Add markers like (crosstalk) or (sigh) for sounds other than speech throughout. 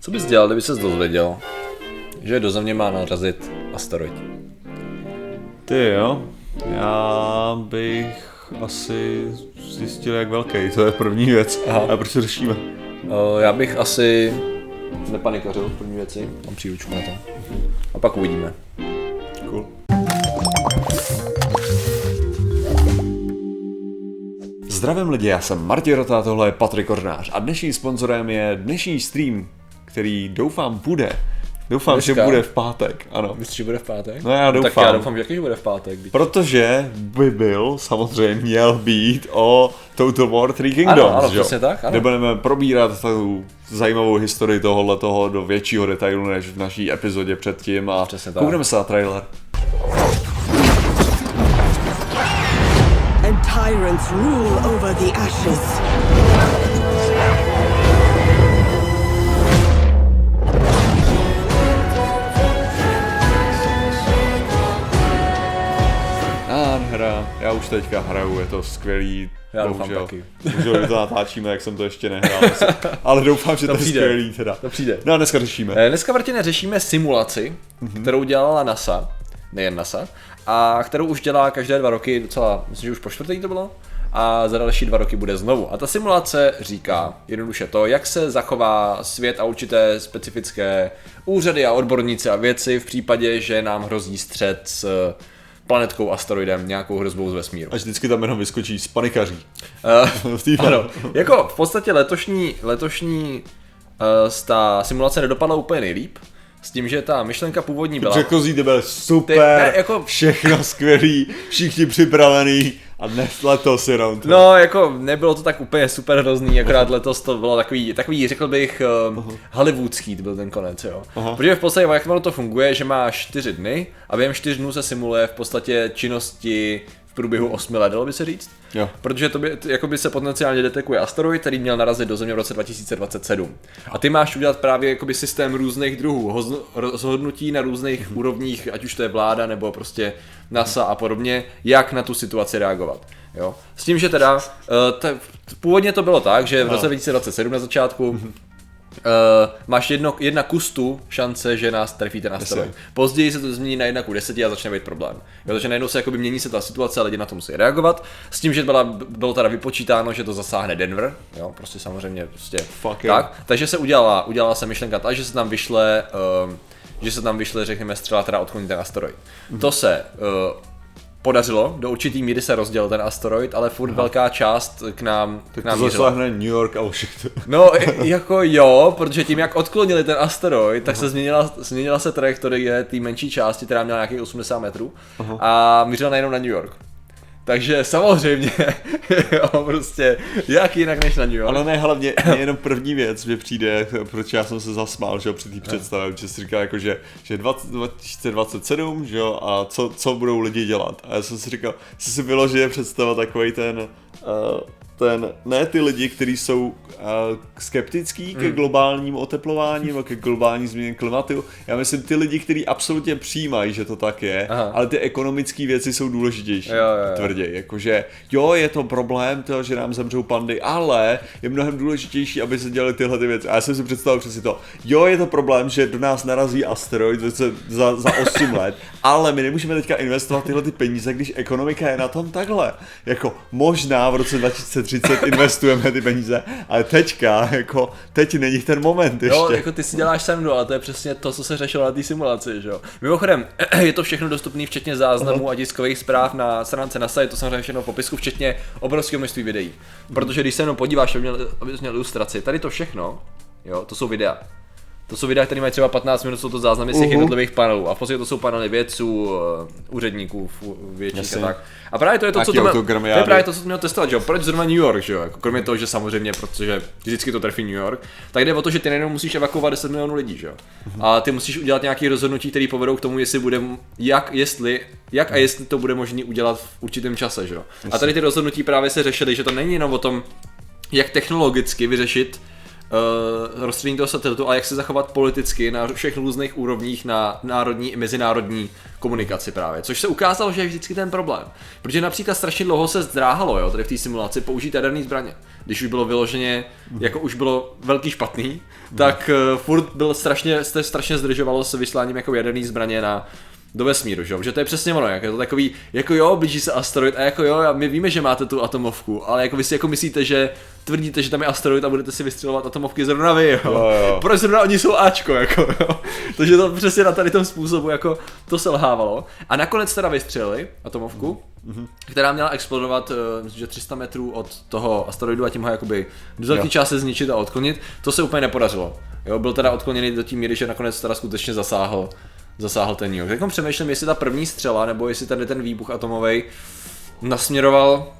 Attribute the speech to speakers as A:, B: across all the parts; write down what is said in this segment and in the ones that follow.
A: Co bys dělal, kdyby ses dozvěděl, že do země má narazit asteroid?
B: Ty jo, já bych asi zjistil, jak velký, to je první věc.
A: Aha.
B: A proč to řešíme?
A: Uh, já bych asi nepanikařil v první věci, mám příručku na to. A pak uvidíme.
B: Zdravím lidi, já jsem Martin Rota, tohle je Patrik Kornář a dnešním sponzorem je dnešní stream, který doufám bude. Doufám,
A: Dneska?
B: že bude v pátek, ano.
A: Myslíš, že bude v pátek?
B: No já
A: Tak
B: doufám.
A: já doufám, že bude v pátek. byť-
B: Protože by byl, samozřejmě měl být o Total War Three Kingdoms,
A: Ano, ano,
B: že
A: přesně tak, ano.
B: Kde budeme probírat tu zajímavou historii tohohle toho do většího detailu než v naší epizodě předtím a
A: Přesně tak.
B: koukneme se na trailer.
C: Tyrants rule over the ashes.
B: Nádhera, já už teďka hraju, je to skvělý.
A: Já doufám
B: bohužel.
A: taky.
B: Bohužel, že to natáčíme, jak jsem to ještě nehrál. Ale doufám, že to, je
A: přijde.
B: skvělý teda.
A: To přijde.
B: No a dneska řešíme.
A: Eh, Dneska, Martine, řešíme simulaci, kterou dělala NASA, nejen NASA, a kterou už dělá každé dva roky, docela, myslím, že už po čtvrtý to bylo, a za další dva roky bude znovu. A ta simulace říká jednoduše to, jak se zachová svět a určité specifické úřady a odborníci a věci v případě, že nám hrozí střed s planetkou, asteroidem, nějakou hrozbou z vesmíru.
B: A vždycky tam jenom vyskočí z panikaří.
A: Uh, (laughs)
B: V
A: ano, jako v podstatě letošní, letošní uh, ta simulace nedopadla úplně nejlíp, s tím, že ta myšlenka původní byla...
B: To byl super,
A: Ty- ne, jako-
B: všechno skvělý, všichni připravený a dnes letos jenom to.
A: No, jako nebylo to tak úplně super hrozný, akorát letos to bylo takový, takový řekl bych, um, hollywoodský to byl ten konec, jo.
B: Aha.
A: Protože v podstatě, jak to funguje, že má čtyři dny a během čtyř dnů se simuluje v podstatě činnosti v průběhu osmi let, dalo by se říct.
B: Jo.
A: Protože to by, jako by se potenciálně detekuje asteroid, který měl narazit do Země v roce 2027. A ty máš udělat právě jakoby systém různých druhů, hozn- rozhodnutí na různých
B: Mhm.
A: úrovních, ať už to je vláda nebo prostě NASA a podobně, jak na tu situaci reagovat. Jo? S tím, že teda, uh, t- původně to bylo tak, že v roce 2027 na začátku
B: Mhm.
A: Uh, máš jedno, jedna kustu šance, že nás trefí ten asteroid. Později se to změní na jedna ku deseti a začne být problém. Takže najednou se jakoby mění se ta situace a lidi na to musí reagovat. S tím, že byla, bylo teda vypočítáno, že to zasáhne Denver, jo, prostě samozřejmě prostě
B: Fuck yeah.
A: tak. Takže se udělala, udělala se myšlenka ta, že se tam vyšle, uh, že se tam vyšle, řekněme, střela, která odkloní ten asteroid. To se uh, podařilo, do určitý míry se rozdělil ten asteroid, ale furt velká část k nám, k
B: Tak
A: nám
B: to
A: mířila.
B: zasáhne New York a už.
A: No, jako jo, protože tím, jak odklonili ten asteroid, tak se změnila, změnila se trajektorie té menší části, která měla nějakých 80 metrů a mířila najednou na New York. Takže samozřejmě, (laughs) jo, prostě, jak jinak než na New York.
B: Ale ne, hlavně (clears throat) jenom první věc mě přijde, proč já jsem se zasmál, že jo, při té představě, že si říkal jako, že, že 20, 2027, že jo, a co, co budou lidi dělat. A já jsem si říkal, si si vyloženě představa takový ten, ten, ne ty lidi, kteří jsou uh, skeptický ke globálnímu oteplování nebo ke globální změně klimatu. Já myslím ty lidi, kteří absolutně přijímají, že to tak je,
A: Aha.
B: ale ty ekonomické věci jsou důležitější.
A: Jo, jo, jo.
B: Tvrdě, jakože jo, je to problém, to, že nám zemřou pandy, ale je mnohem důležitější, aby se dělaly tyhle ty věci. A já jsem si představil přesně to. Jo, je to problém, že do nás narazí asteroid za, za, za 8 let, ale my nemůžeme teďka investovat tyhle ty peníze, když ekonomika je na tom takhle. Jako možná v roce 2030 investujeme ty peníze, ale teďka, jako teď není ten moment ještě.
A: Jo, jako ty si děláš srandu, ale to je přesně to, co se řešilo na té simulaci, že jo. Mimochodem, (clears throat) je to všechno dostupné včetně záznamů a tiskových zpráv na stránce NASA, je to samozřejmě všechno v popisku, včetně obrovského množství videí. Protože když se jenom podíváš, aby měl, aby měl ilustraci, tady to všechno, jo, to jsou videa. To jsou videa, které mají třeba 15 minut, jsou to záznamy z těch jednotlivých panelů. A v podstatě to jsou panely vědců, eh, úředníků v- větších a tak. A právě to je to, co to, měl, to je právě to, co to měl testovat, že jo? Proč zrovna New York, že jo? Jako kromě toho, že samozřejmě, protože vždycky to trefí New York, tak jde o to, že ty najednou musíš evakuovat 10 milionů lidí, že jo? A ty musíš udělat nějaké rozhodnutí, které povedou k tomu, jestli bude, jak, jestli, jak a jestli to bude možné udělat v určitém čase, že jo? A tady ty rozhodnutí právě se řešily, že to není jenom o tom, jak technologicky vyřešit uh, rozstředění toho satelitu a jak se zachovat politicky na všech různých úrovních na národní i mezinárodní komunikaci právě, což se ukázalo, že je vždycky ten problém. Protože například strašně dlouho se zdráhalo, jo, tady v té simulaci použít jaderné zbraně. Když už bylo vyloženě, jako už bylo velký špatný, tak uh, furt byl strašně, strašně zdržovalo se vysláním jako jaderné zbraně na do vesmíru, že jo? Že to je přesně ono, jak je to takový, jako jo, blíží se asteroid a jako jo, my víme, že máte tu atomovku, ale jako vy si jako myslíte, že tvrdíte, že tam je asteroid a budete si vystřelovat atomovky zrovna vy, jo?
B: Jo, jo.
A: Proč zrovna oni jsou Ačko, jako jo? (laughs) Takže to přesně na tady tom způsobu, jako to selhávalo. A nakonec teda vystřelili atomovku, mm-hmm. která měla explodovat, eh, myslím, že 300 metrů od toho asteroidu a tím ho jakoby do velké části zničit a odklonit. To se úplně nepodařilo. Jo, byl teda odkloněný do té míry, že nakonec teda skutečně zasáhl zasáhl ten New York. Tak přemýšlím, jestli ta první střela, nebo jestli tady ten výbuch atomový nasměroval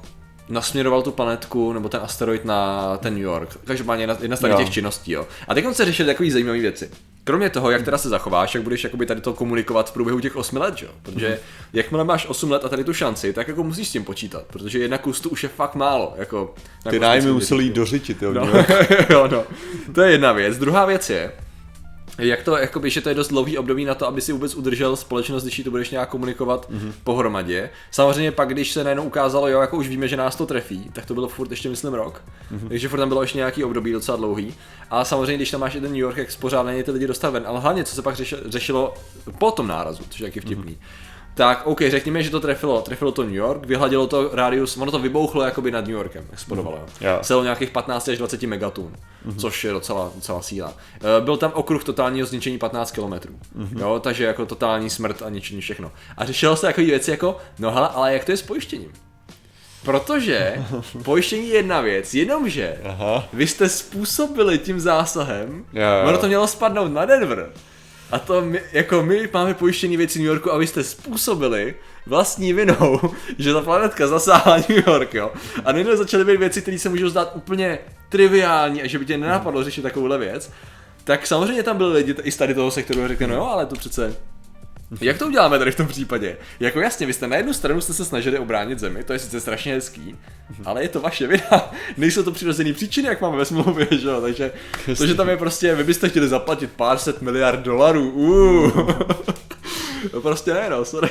A: nasměroval tu planetku nebo ten asteroid na ten New York. Každopádně jedna, jedna z tady
B: Jo.
A: těch činností, jo. A teď se řešily takové zajímavé věci. Kromě toho, jak teda se zachováš, jak budeš jakoby tady to komunikovat v průběhu těch 8 let, jo? Protože
B: Mhm.
A: jakmile máš 8 let a tady tu šanci, tak jako musíš s tím počítat, protože jedna kus tu už je fakt málo, jako
B: Ty nájmy museli jít dořičit, jo.
A: No. (laughs) jo, no. To je jedna věc. Druhá věc je, jak to, jakoby, že to je dost dlouhý období na to, aby si vůbec udržel společnost, když jí to budeš nějak komunikovat
B: Mhm.
A: mm-hmm. pohromadě. Samozřejmě pak, když se najednou ukázalo, jo, jako už víme, že nás to trefí, tak to bylo furt ještě, myslím, rok.
B: Mhm.
A: Mm-hmm. Takže furt tam bylo ještě nějaký období docela dlouhý. A samozřejmě, když tam máš i ten New York, jak spořádaně ty lidi dostat ven. Ale hlavně, co se pak řešilo, řešilo po tom nárazu, což je taky vtipný. Mm-hmm. Tak, OK, řekněme, že to trefilo, trefilo to New York, vyhladilo to rádius, ono to vybouchlo jakoby nad New Yorkem, explodovalo. Mm.
B: Jo.
A: Selo nějakých 15 až 20 megatun, mm-hmm. což je docela, docela síla. Eh, Byl tam okruh totálního zničení 15 km. Mm-hmm. Jo, takže jako totální smrt a ničení všechno. A řešilo se takové věci jako, no hele, ale jak to je s pojištěním? Protože (laughs) pojištění je jedna věc, jenomže
B: Aha.
A: vy jste způsobili tím zásahem,
B: Jo, jo.
A: ono to mělo spadnout na Denver. A to my, jako my máme pojištění věci New Yorku a vy jste způsobili vlastní vinou, (laughs) že ta planetka zasáhla New York, jo. A najednou začaly být věci, které se můžou zdát úplně triviální a že by tě nenapadlo řešit takovouhle věc. Tak samozřejmě tam byli lidi i z tady toho sektoru a řekli, no jo, ale to přece (laughs) jak to uděláme tady v tom případě? Jako jasně, vy jste na jednu stranu jste se snažili obránit zemi, to je sice strašně hezký, ale je to vaše vina. (laughs) Nejsou to přirozené příčiny, jak máme ve smlouvě, že jo? Takže to, že tam je prostě, vy byste chtěli zaplatit pár set miliard dolarů, uh. (laughs) To prostě ne, no, sorry.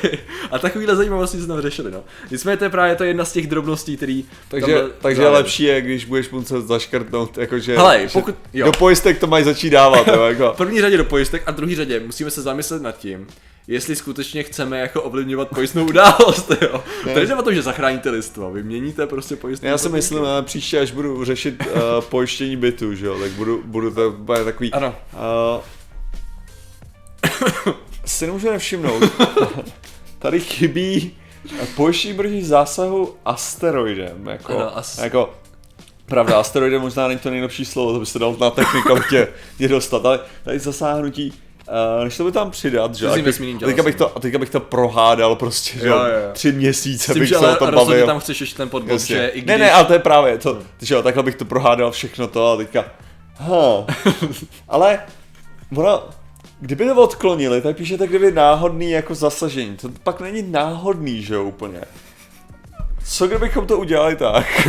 A: A takovýhle zajímavosti tam řešili, no. Nicméně to je právě to jedna z těch drobností, který...
B: Takže,
A: tam byl
B: takže
A: zájem.
B: lepší je, když budeš muset zaškrtnout, jakože
A: Hele, pokud- jo.
B: do pojistek to mají začít dávat, jo, jako.
A: V první řadě do pojistek a v druhé řadě musíme se zamyslet nad tím, jestli skutečně chceme jako ovlivňovat pojistnou událost, (laughs) jo. Tady jde o to, že zachráníte lidstvo, vy měníte prostě pojistnou
B: Já si myslím, že příště, až budu řešit uh, pojištění bytu, že jo, tak budu, budu to bude takový...
A: Ano.
B: Uh, (coughs) si nemůžu nevšimnout. (laughs) Tady chybí pojištění proti zásahu asteroidem, jako,
A: Ano, as-
B: jako Pravda, asteroidem možná není to nejlepší slovo, to by se dal na technikalitě tě (laughs) dostat, ale tady zasáhnutí, uh, než to by tam přidat, že? Teď- teďka bych, to, teďka bych to prohádal prostě, že
A: Jo,
B: jo, tři měsíce
A: S tím,
B: bych se o tom bavil.
A: tam chceš ještě ten podbod,
B: Jasně.
A: že i když...
B: Ne, ne, ale to je právě to, že jo, takhle bych to prohádal všechno to a teďka, ha, (laughs) ale ono, kdyby to odklonili, tak píšete, kdyby náhodný jako zasažení, to pak není náhodný, že jo, úplně. Co kdybychom to udělali tak? (laughs)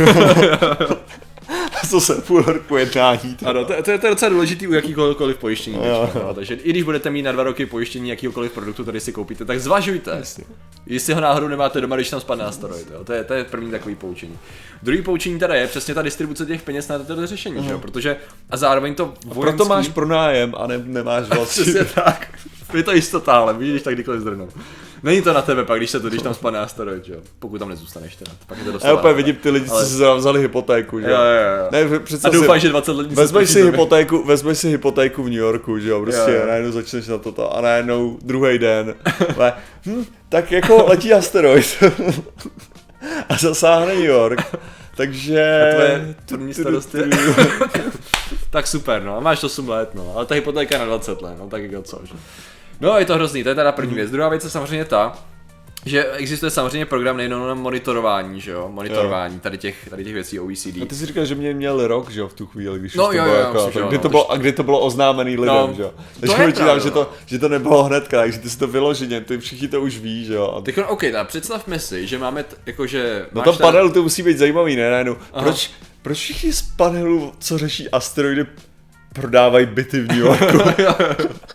B: Co se půl roku jednání.
A: Ano, to, to, je, to je docela důležitý u jakýkoliv pojištění.
B: Jo, jo.
A: no, takže i když budete mít na dva roky pojištění jakýkoliv produktu, který si koupíte, tak zvažujte, jestli ho náhodou nemáte doma, když tam spadne asteroid. Jo. To, je, to je první takový poučení. Druhý poučení teda je přesně ta distribuce těch peněz na toto řešení, že jo? protože a zároveň to vojenský...
B: Proto máš pronájem a ne, nemáš vlastně. (laughs)
A: Přesně tak. Je to jistota, ale vidíš tak kdykoliv zdrnou. Není to na tebe pak, když se to, když tam spadne asteroid, že jo? Pokud tam nezůstaneš teda. Pak je to dost
B: Já úplně vidím ty lidi, co
A: Ale-
B: si zrovna vzali hypotéku, že
A: Jo, jo, jo.
B: Ne, přece
A: A doufám, že 20 let
B: Vezmeš si, hypotéku, vezmeš si hypotéku v New Yorku, že jo, prostě
A: Jo, jo.
B: najednou začneš na toto a najednou druhý den, ale, hm, tak jako letí asteroid (laughs) a zasáhne New York, takže...
A: A tvoje první starost je- Tak super, no, a máš 8 let, no, ale ta hypotéka je na 20 let, no, tak jako co, že? No, je to hrozný, to je teda první věc. Druhá věc je samozřejmě ta, že existuje samozřejmě program nejenom na monitorování, že jo, monitorování tady těch, tady těch věcí OECD.
B: A ty jsi říkal, že mě měl rok, že jo, v tu chvíli, když
A: No
B: už to
A: jo,
B: bylo
A: jo,
B: jako,
A: myslím, že
B: tak
A: jo,
B: kdy
A: no,
B: to bylo, a kdy to bylo oznámený lidem,
A: No,
B: že jo.
A: to
B: Takže
A: je
B: počítám,
A: pravda,
B: že
A: no.
B: to, že to nebylo hnedka, takže ty si to vyloženě, ty všichni to už ví, že jo. A
A: Teď, OK, tak představme si, že máme, t- jakože...
B: No
A: máš
B: tam
A: tady-
B: panelu to musí být zajímavý, ne?
A: Aha.
B: Proč, proč všichni z panelu, co řeší asteroidy, prodávají byty v New Yorku. (laughs)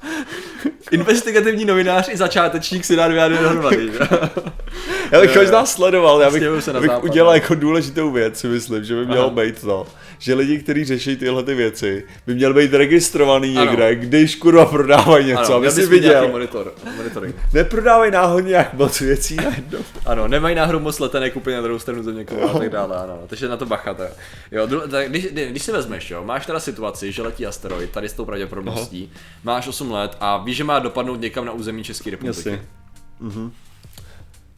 A: Investigativní novinář i začátečník si dá dvě dohromady. že? (laughs)
B: Já bych možná sledoval, já bych,
A: se na
B: bych
A: západ,
B: udělal
A: no.
B: jako důležitou věc, si myslím, že by mělo být to, že lidi, kteří řeší tyhle ty věci, by měli být registrovaný
A: Ano.
B: někde, když kurva prodávají něco,
A: Ano,
B: aby
A: měl
B: si viděl.
A: monitor, monitoring.
B: Neprodávají náhodně jak moc věcí najednou. (laughs)
A: Ano, nemají náhodou moc letenek úplně na druhou stranu země koule a tak dále, ano. Takže na to bacha. To. Jo, tak když, když, si vezmeš, jo, máš teda situaci, že letí asteroid, tady s tou pravděpodobností, máš 8 let a víš, že má dopadnout někam na území České republiky.
B: Jasně.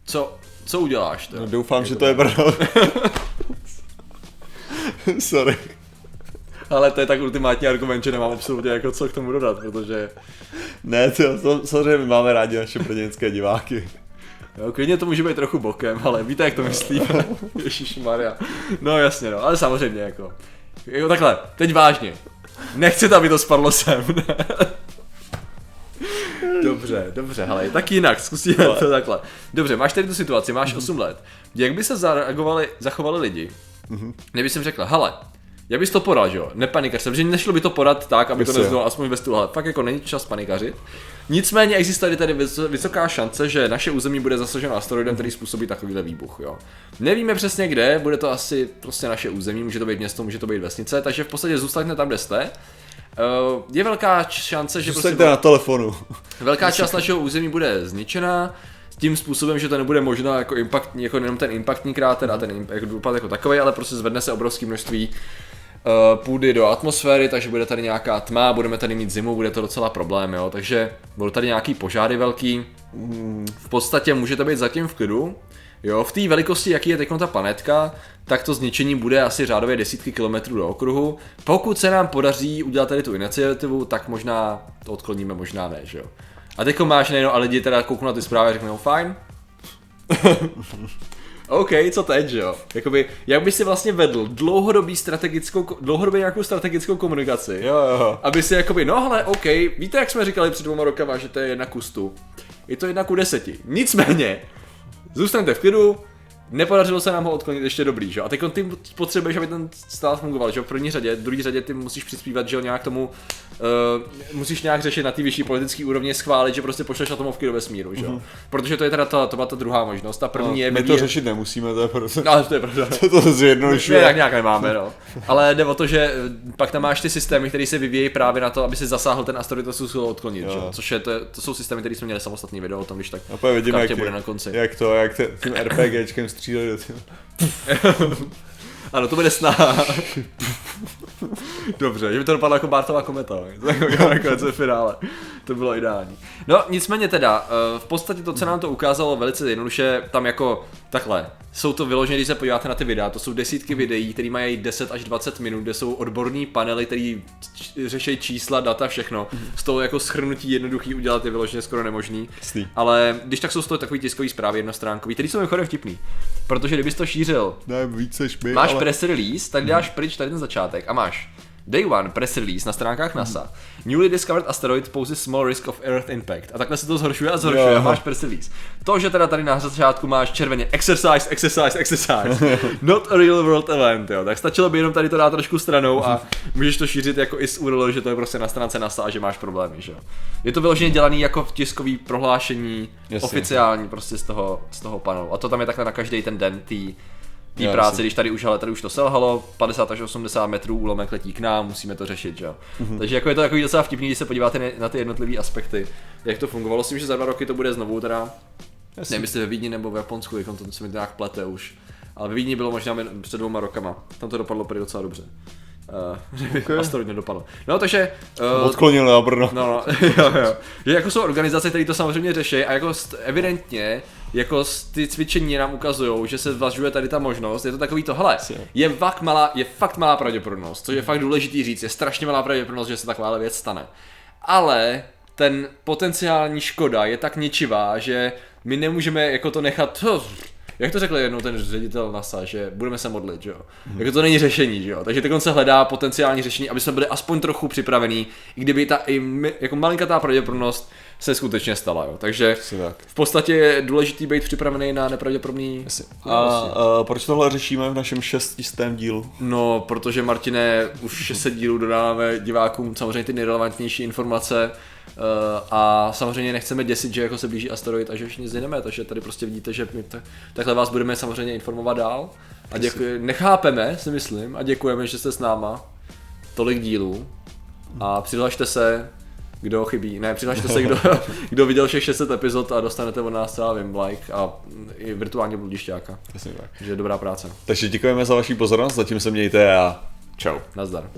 A: Co, co uděláš? Teda?
B: No, doufám, že to je pravda. (laughs) (laughs) Sorry.
A: Ale to je tak ultimátní argument, že nemám absolutně jako co k tomu dodat, protože
B: Ne, to, to samozřejmě my máme rádi naše brněnské diváky.
A: jo, klidně to může být trochu bokem, ale víte, jak to myslím. (laughs) Ježíš Maria. No jasně, no, ale samozřejmě jako. Jako takhle, teď vážně. Nechci, aby to spadlo sem. (laughs) Dobře, dobře, hele, tak jinak, zkusíme to takhle. Dobře, máš tady tu situaci, máš 8 let. Jak by se zareagovali, zachovali lidi, kdyby jsem řekl, hele, já bys to podal, že jo, nepanikař, protože nešlo by to podat tak, aby to
B: Jasně.
A: neznělo aspoň ve stylu, hele, fakt jako není čas panikařit. Nicméně existuje tady vyso- vysoká šance, že naše území bude zasaženo asteroidem, který způsobí takovýhle výbuch, jo. Nevíme přesně kde, bude to asi prostě naše území, může to být město, může to být vesnice, takže v podstatě zůstaňte tam, kde jste. Uh, je velká šance, že prostě
B: Zůstaňte na telefonu.
A: Velká (laughs) část našeho území bude zničená s tím způsobem, že to nebude možná jako impact, jako jenom ten impactní kráter a ten jako dopad jako takový, ale prostě zvedne se obrovské množství uh, půdy do atmosféry, takže bude tady nějaká tma, budeme tady mít zimu, bude to docela problém, jo. Takže budou tady nějaký požáry velký. V podstatě můžete být zatím v klidu. Jo, v té velikosti, jaký je teď ta planetka, tak to zničení bude asi řádově desítky kilometrů do okruhu. Pokud se nám podaří udělat tady tu iniciativu, tak možná to odkloníme, možná ne, že jo. A teď máš nejenom, a lidi teda kouknou na ty zprávy a řeknou, fajn. (laughs) OK, co teď, že jo? Jakoby, jak bys si vlastně vedl dlouhodobý strategickou, ko- dlouhodobě nějakou strategickou komunikaci?
B: Jo, jo.
A: Aby si jakoby, no hele, OK, víte, jak jsme říkali před dvěma rokama, že to je jedna ku stu. Je to jedna ku deseti. Nicméně, zůstaňte v klidu, nepodařilo se nám ho odklonit ještě dobrý, že? jo? A teď ty potřebuješ, aby ten stát fungoval, že? jo? V první řadě, v druhé řadě ty musíš přispívat, že jo, nějak tomu, uh, musíš nějak řešit na té vyšší politické úrovni, schválit, že prostě pošleš atomovky do vesmíru, že? jo? Protože to je teda ta, to byla ta druhá možnost. Ta první je
B: My to
A: vyvíjet-
B: řešit nemusíme, to je prostě...
A: No, to je pravda. (laughs)
B: To to zjednodušuje.
A: tak nějak nemáme, no. Ale jde o to, že eh, pak tam máš ty systémy, které se vyvíjejí právě na to, aby si zasáhl ten asteroid a zkusil odklonit,
B: Jo.
A: že? Což je, to, to, jsou systémy, které jsme měli samostatný video o tom, když tak
B: A vidíme, jak,
A: bude na konci.
B: jak to, jak te, tím RPGčkem stříleli do toho. (laughs)
A: Ano, to bude snaha. (laughs) Dobře, že by to dopadlo jako Bartová kometa, nakonec ve finále. To bylo ideální. No, nicméně teda, eh, v podstatě to, co nám to ukázalo velice jednoduše, tam jako takhle, jsou to vyloženě, když se podíváte na ty videa, to jsou desítky videí, které mají 10 až 20 minut, kde jsou odborní panely, které řeší čísla, data, všechno. Z toho jako schrnutí jednoduchý udělat je vyloženě skoro nemožný.
B: Jasný.
A: Ale když tak jsou z toho takový tiskový zprávy jednostránkový, který jsou mimochodem vtipný. Protože kdybys to šířil
B: Ne, víc než my,
A: Máš
B: ale...
A: press release, tak dáš pryč tady ten začátek a máš Day one press release na stránkách NASA. Newly discovered asteroid poses small risk of Earth impact. A takhle se to zhoršuje a zhoršuje
B: Jo.
A: a máš press release. To, že teda tady na začátku máš červeně exercise, exercise, exercise. (laughs) Not a real world event, jo. Tak stačilo by jenom tady to dát trošku stranou a (laughs) můžeš to šířit jako i z URL, že to je prostě na stránce NASA a že máš problémy, že jo. Je to vyloženě dělaný jako tiskový prohlášení
B: Jasně.
A: oficiální prostě z toho, z toho panelu. A to tam je takhle na každý ten den tý, té
B: jasně.
A: když tady už, ale tady už to selhalo, 50 až 80 metrů úlomek letí k nám, musíme to řešit, že jo.
B: Mhm.
A: Takže jako je to takový docela vtipný, když se podíváte na- ty jednotlivé aspekty, jak to fungovalo. S tím, že za dva roky to bude znovu teda, nevím jestli ve Vídni nebo v Japonsku, jak to se mi nějak plete už. Ale ve Vídni bylo možná před dvěma rokama. Tam to dopadlo prý docela dobře. (laughs) Uh,
B: Ok.
A: Asteroid nedopadlo. No takže... Uh,
B: Odklonil na Brno.
A: No, no, (laughs) jo, jo. Že jako jsou organizace, které to samozřejmě řeší a jako evidentně jako ty cvičení nám ukazují, že se zvažuje tady ta možnost, je to takový to, hele, je fakt malá, je fakt malá pravděpodobnost, což je fakt důležitý říct, je strašně malá pravděpodobnost, že se taková věc stane. Ale ten potenciální škoda je tak ničivá, že my nemůžeme jako to nechat, jak to řekl jednou ten ředitel NASA, že budeme se modlit, že jo. Jako to není řešení, že jo. Takže teď se hledá potenciální řešení, aby jsme byli aspoň trochu připravení, i kdyby ta i mi, jako malinkatá pravděpodobnost se skutečně stala. Jo. Takže v podstatě je důležitý být připravený na nepravděpodobný
B: A, a proč tohle řešíme v našem šestistém dílu?
A: No, protože Martine, už (laughs) 600 dílů dodáváme divákům samozřejmě ty nejrelevantnější informace uh, a samozřejmě nechceme děsit, že jako se blíží asteroid a že už nic jdeme, takže tady prostě vidíte, že my t- takhle vás budeme samozřejmě informovat dál a děkuji, nechápeme, si myslím, a děkujeme, že jste s náma tolik dílů a přihlašte se, kdo chybí. Ne, přihlašte se, kdo, (laughs) kdo viděl všech 600 epizod a dostanete od nás celá vím, like a i virtuálně bludišťáka.
B: Přesně tak.
A: Takže dobrá práce.
B: Takže děkujeme za vaši pozornost, zatím se mějte a čau.
A: Nazdar.